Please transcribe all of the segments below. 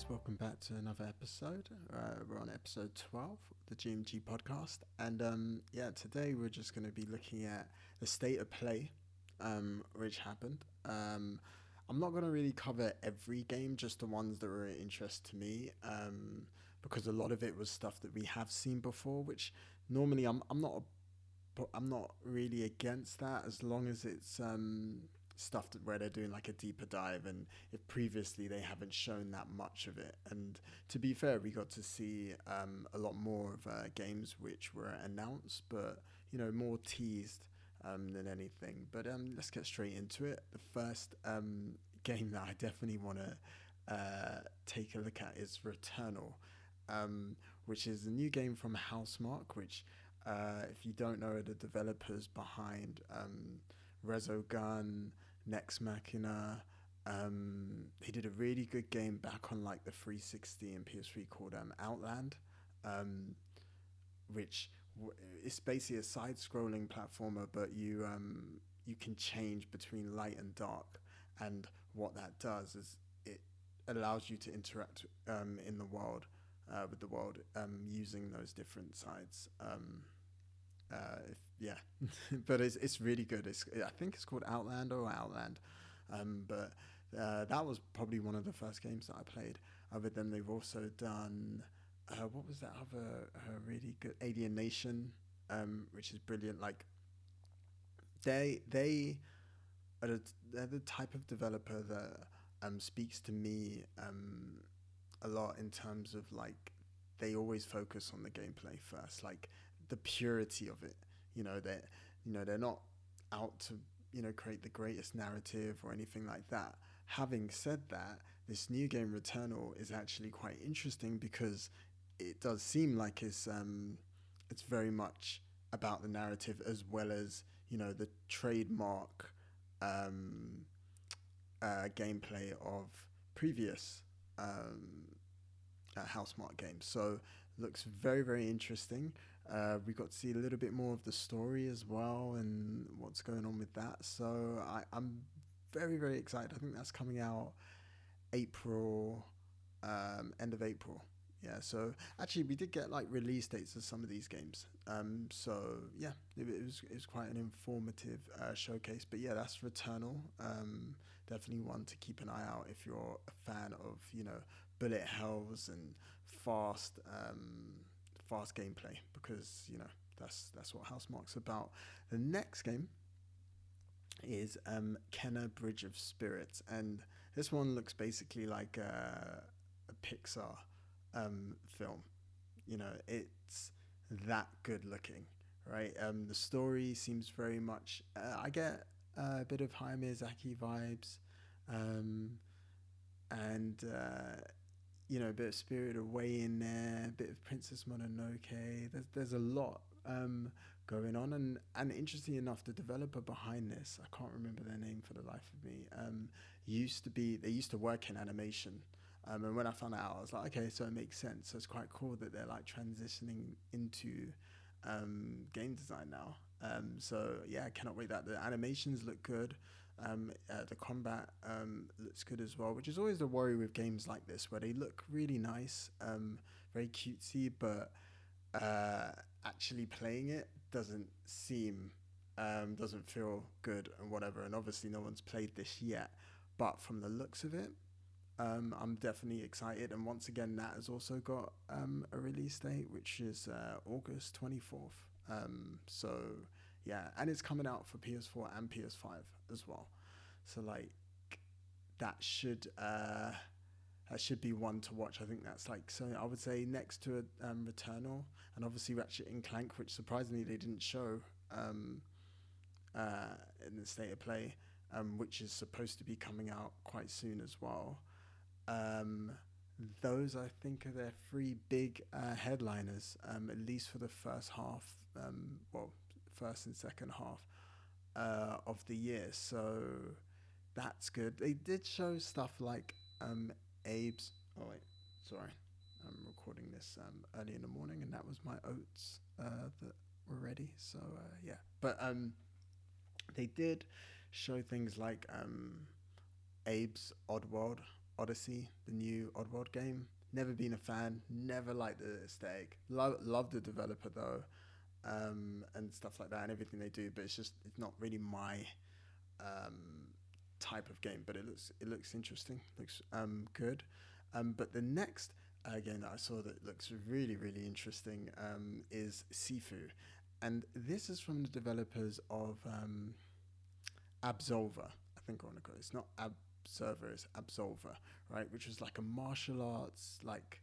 guys, welcome back to another episode. Uh, we're on episode 12 of the GMG podcast. And um, yeah, today we're just going to be looking at the state of play, um, which happened. Um, I'm not going to really cover every game, just the ones that were of interest to me, um, because a lot of it was stuff that we have seen before, which normally I'm, I'm not. A, I'm not really against that as long as it's um, stuff that, where they're doing like a deeper dive and if previously they haven't shown that much of it. And to be fair we got to see um, a lot more of uh, games which were announced but you know more teased um, than anything. But um, let's get straight into it. The first um, game that i definitely want to uh, take a look at is returnal um, which is a new game from housemarque which uh, if you don't know are the developers behind um, Resogun, Nex Machina. Um, he did a really good game back on like the 360 and PS3 called um, Outland, um, which w- is basically a side-scrolling platformer, but you um, you can change between light and dark, and what that does is it allows you to interact um, in the world uh, with the world um, using those different sides. Um, uh, yeah, but it's it's really good. It's I think it's called Outlander or Outland, um, but uh, that was probably one of the first games that I played. Other than they've also done uh, what was that other uh, really good Alienation, um, which is brilliant. Like they they are the, they're the type of developer that um, speaks to me um, a lot in terms of like they always focus on the gameplay first. Like the purity of it. You know, they you know, they're not out to, you know, create the greatest narrative or anything like that. Having said that, this new game Returnal is actually quite interesting because it does seem like it's um it's very much about the narrative as well as, you know, the trademark um uh, gameplay of previous um, uh, games. So looks very very interesting. Uh, we got to see a little bit more of the story as well and what's going on with that. So I, I'm very, very excited. I think that's coming out April, um, end of April. Yeah, so actually we did get like release dates of some of these games. Um, so yeah, it, it was it was quite an informative uh, showcase. But yeah, that's Returnal. Um, definitely one to keep an eye out if you're a fan of you know bullet hells and fast um, fast gameplay because you know that's that's what Housemarque's about. The next game is um, Kena Bridge of Spirits, and this one looks basically like a, a Pixar um, film. You know, it's that good looking, right? Um, the story seems very much. Uh, I get a bit of Hayao Miyazaki vibes, um, and. Uh, you know, a bit of Spirit Away in there, a bit of Princess Mononoke. There's there's a lot um, going on, and and interesting enough, the developer behind this, I can't remember their name for the life of me. Um, used to be they used to work in animation, um, and when I found out, I was like, okay, so it makes sense. So it's quite cool that they're like transitioning into um, game design now. Um, so yeah, I cannot wait that the animations look good. Um, uh, the combat um, looks good as well, which is always the worry with games like this, where they look really nice, um, very cutesy, but uh, actually playing it doesn't seem, um, doesn't feel good and whatever. And obviously, no one's played this yet, but from the looks of it, um, I'm definitely excited. And once again, that has also got um, a release date, which is uh, August 24th. So yeah, and it's coming out for PS4 and PS5 as well. So like that should uh, that should be one to watch. I think that's like so. I would say next to um, Returnal and obviously Ratchet and Clank, which surprisingly they didn't show um, uh, in the state of play, um, which is supposed to be coming out quite soon as well. Um, those I think are their three big uh, headliners, um, at least for the first half. Um, well, first and second half uh, of the year. So that's good. They did show stuff like um, Abe's. Oh wait, sorry, I'm recording this um, early in the morning, and that was my oats uh, that were ready. So uh, yeah, but um, they did show things like um, Abe's Oddworld Odyssey, the new Oddworld game. Never been a fan. Never liked the aesthetic. Love love the developer though, um, and stuff like that, and everything they do. But it's just it's not really my um, type of game. But it looks it looks interesting. Looks um, good. Um, but the next uh, game that I saw that looks really really interesting um, is Sifu, and this is from the developers of um, Absolver. I think I want to call it. It's not Observer, is Absolver, right? Which was like a martial arts, like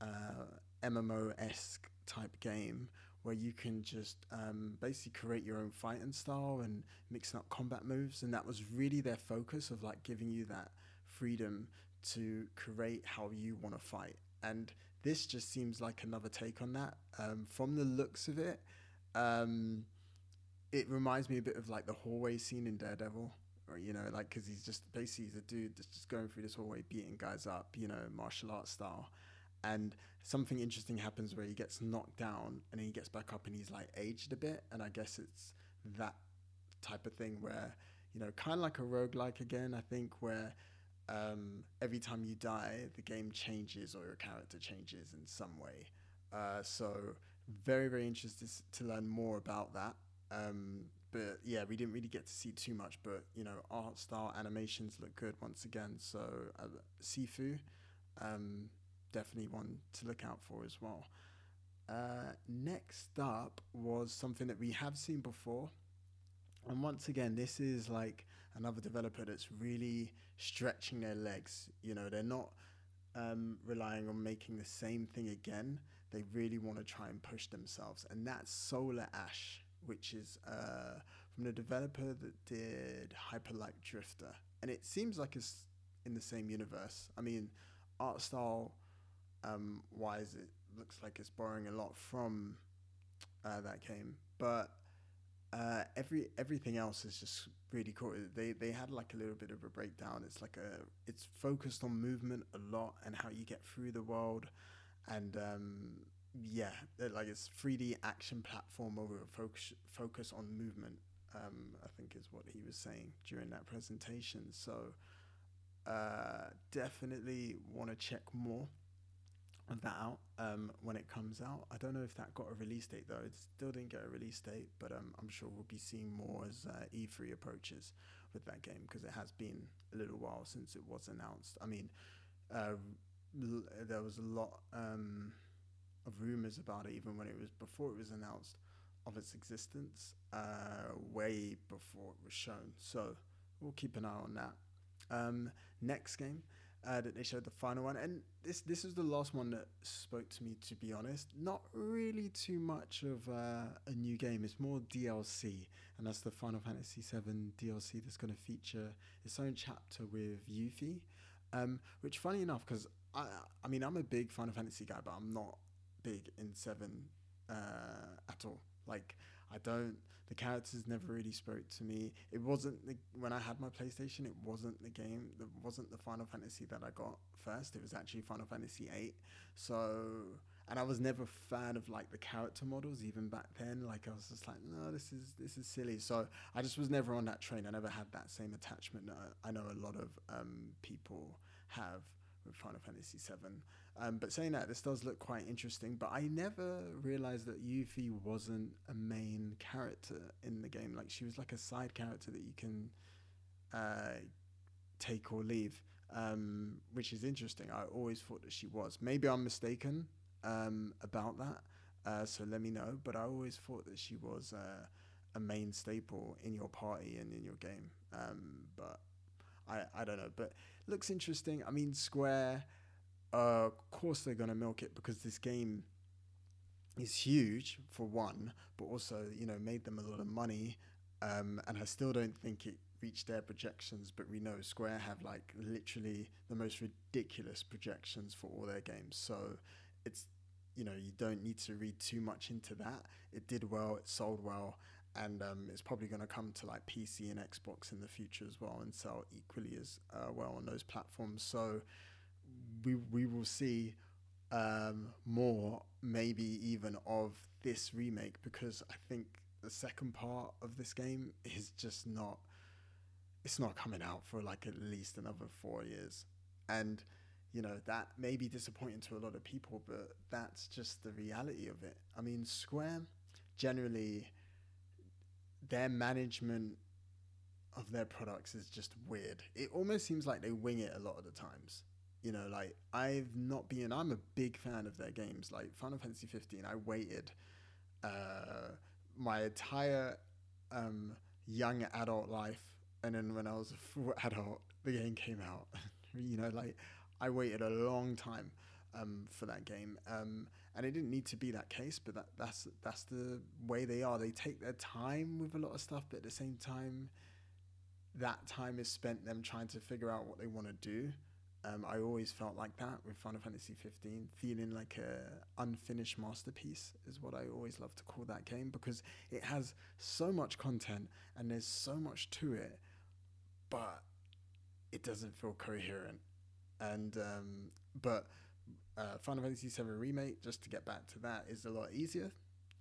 uh, MMO esque type game where you can just um, basically create your own fighting style and mixing up combat moves. And that was really their focus of like giving you that freedom to create how you want to fight. And this just seems like another take on that. Um, from the looks of it, um, it reminds me a bit of like the hallway scene in Daredevil. Or, you know, like, because he's just basically he's a dude that's just going through this hallway, beating guys up, you know, martial arts style. And something interesting happens where he gets knocked down and then he gets back up and he's like aged a bit. And i guess it's that type of thing where you know kind of like a roguelike again i think where um, every time you die the game changes or your character changes in some way. Uh, so very very interested to learn more about that. Um, but yeah we didn't really get to see too much but you know art style animations look good once again so uh, sifu um, definitely one to look out for as well. Uh, next up was something that we have seen before. And once again, this is like another developer that's really stretching their legs. You know, they're not um, relying on making the same thing again. They really want to try and push themselves. And that's Solar Ash, which is uh, from the developer that did Hyperlight Drifter. And it seems like it's in the same universe. I mean, art style um, wise, it looks like it's borrowing a lot from uh, that game, but uh, every everything else is just really cool. They they had like a little bit of a breakdown. It's like a it's focused on movement a lot and how you get through the world, and um, yeah, like it's 3D action platform over focus focus on movement. Um, I think is what he was saying during that presentation. So uh, definitely want to check more of that out um, when it comes out. I don't know if that got a release date though. It still didn't get a release date, but um, I'm sure we'll be seeing more as uh, E3 approaches with that game because it has been a little while since it was announced. I mean, uh, l- there was a lot um, of rumors about it even when it was before it was announced of its existence, uh, way before it was shown. So we'll keep an eye on that. Um, next game uh, that they showed the final one, and this this was the last one that spoke to me. To be honest, not really too much of uh, a new game. It's more DLC, and that's the Final Fantasy VII DLC that's going to feature its own chapter with Yuffie. Um, which, funny enough, because I I mean I'm a big Final Fantasy guy, but I'm not big in Seven uh, at all. Like I don't the characters never really spoke to me. It wasn't the, when I had my PlayStation. It wasn't the game. It wasn't the Final Fantasy that I got first. It was actually Final Fantasy VIII. So, and I was never a fan of like the character models even back then. Like I was just like, no, this is this is silly. So I just was never on that train. I never had that same attachment I know a lot of um, people have with Final Fantasy VII. Um, but saying that, this does look quite interesting. But I never realized that Yuffie wasn't a main character in the game. Like she was like a side character that you can uh, take or leave, um, which is interesting. I always thought that she was. Maybe I'm mistaken um, about that. Uh, so let me know. But I always thought that she was uh, a main staple in your party and in your game. Um, but I, I don't know. But looks interesting. I mean, Square uh, of course they're going to milk it because this game is huge for one, but also you know made them a lot of money, um, and I still don't think it reached their projections. But we know Square have like literally the most ridiculous projections for all their games, so it's you know you don't need to read too much into that. It did well, it sold well, and um, it's probably going to come to like PC and Xbox in the future as well, and sell equally as uh, well on those platforms. So we we will see um, more, maybe even of this remake, because I think the second part of this game is just not. It's not coming out for like at least another four years, and you know that may be disappointing to a lot of people, but that's just the reality of it. I mean, Square generally their management of their products is just weird. It almost seems like they wing it a lot of the times. You know, like I've not been. I'm a big fan of their games. Like Final Fantasy 15, I waited uh, my entire um, young adult life, and then when I was a full adult, the game came out. you know, like I waited a long time um, for that game, um, and it didn't need to be that case. But that, that's that's the way they are. They take their time with a lot of stuff, but at the same time, that time is spent them trying to figure out what they want to do. Um, I always felt like that with Final Fantasy 15, feeling like a unfinished masterpiece is what I always love to call that game because it has so much content and there's so much to it, but it doesn't feel coherent. And um, but uh, Final Fantasy VII Remake, just to get back to that, is a lot easier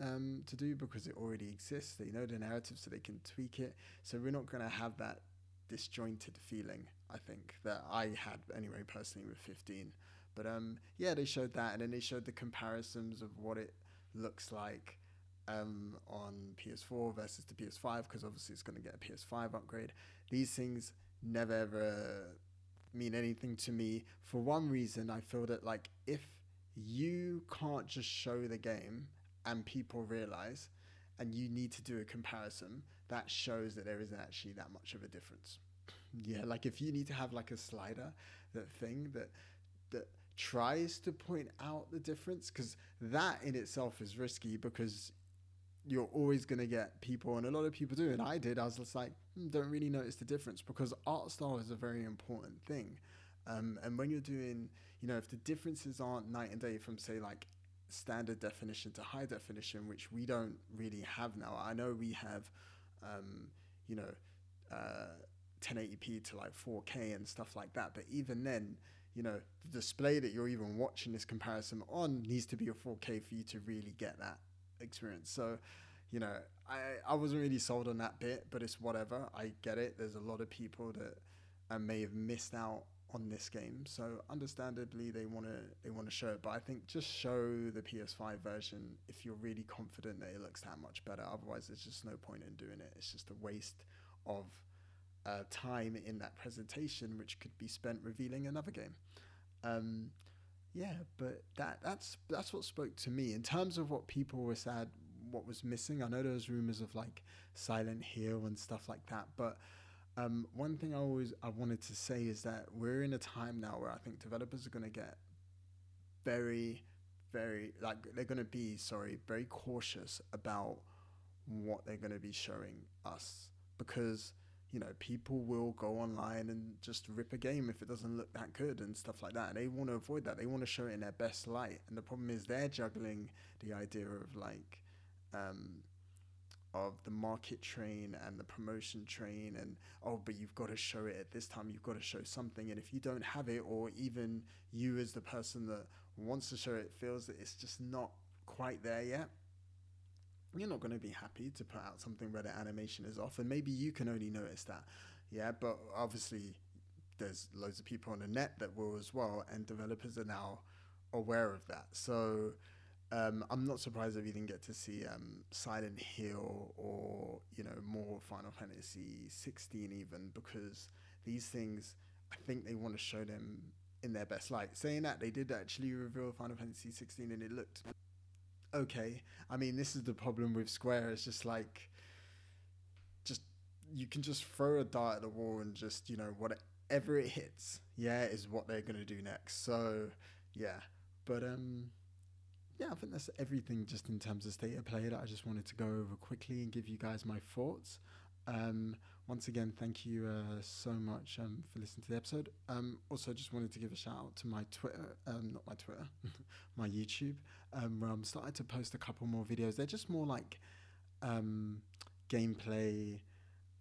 um, to do because it already exists. They know the narrative, so they can tweak it. So we're not going to have that disjointed feeling. I think that I had anyway personally with 15. But um, yeah, they showed that, and then they showed the comparisons of what it looks like um, on PS4 versus the PS5 because obviously it's going to get a PS5 upgrade. These things never ever mean anything to me for one reason. I feel that like if you can't just show the game and people realize and you need to do a comparison that shows that there isn't actually that much of a difference yeah like if you need to have like a slider that thing that that tries to point out the difference because that in itself is risky because you're always going to get people and a lot of people do and i did i was just like hmm, don't really notice the difference because art style is a very important thing um, and when you're doing you know if the differences aren't night and day from say like standard definition to high definition, which we don't really have now. I know we have, um, you know, uh, 1080p to like 4K and stuff like that, but even then, you know, the display that you're even watching this comparison on needs to be a 4K for you to really get that experience. So, you know, I, I wasn't really sold on that bit, but it's whatever. I get it. There's a lot of people that uh, may have missed out on this game. So understandably, they want to they want to show it, but I think just show the PS5 version if you're really confident that it looks that much better. Otherwise, there's just no point in doing it. It's just a waste of uh, time in that presentation, which could be spent revealing another game. Um, yeah, but that that's that's what spoke to me in terms of what people were sad, what was missing. I know there was rumors of like Silent Hill and stuff like that, but um, one thing I always I wanted to say is that we're in a time now where I think developers are going to get very, very like they're going to be sorry very cautious about what they're going to be showing us because you know people will go online and just rip a game if it doesn't look that good and stuff like that and they want to avoid that. They want to show it in their best light and the problem is they're juggling the idea of like um, of the market train and the promotion train and oh but you've got to show it at this time you've got to show something and if you don't have it or even you as the person that wants to show it feels that it's just not quite there yet you're not going to be happy to put out something where the animation is off and maybe you can only notice that yeah but obviously there's loads of people on the net that will as well and developers are now aware of that so um, I'm not surprised if you didn't get to see um, Silent Hill or you know more Final Fantasy 16 even because these things I think they want to show them in their best light. Saying that they did actually reveal Final Fantasy 16 and it looked okay. I mean this is the problem with Square. It's just like just you can just throw a dart at the wall and just you know whatever it hits, yeah, is what they're gonna do next. So yeah, but um yeah, I think that's everything just in terms of state of play that I just wanted to go over quickly and give you guys my thoughts. Um, once again, thank you uh, so much um, for listening to the episode. Um, also, just wanted to give a shout out to my Twitter, um, not my Twitter, my YouTube, um, where I'm starting to post a couple more videos. They're just more like um, gameplay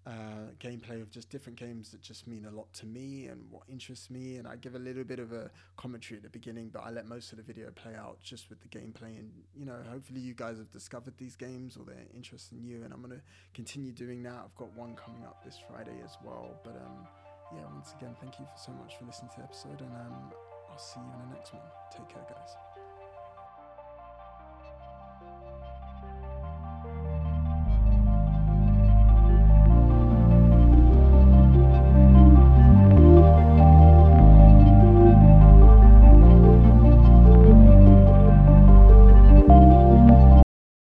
uh, gameplay of just different games that just mean a lot to me and what interests me. And I give a little bit of a commentary at the beginning, but I let most of the video play out just with the gameplay. And, you know, hopefully you guys have discovered these games or they're interested in you. And I'm going to continue doing that. I've got one coming up this Friday as well. But, um, yeah, once once again, thank you for so much for listening to the episode, and um, I'll see you in the next one. Take care, guys.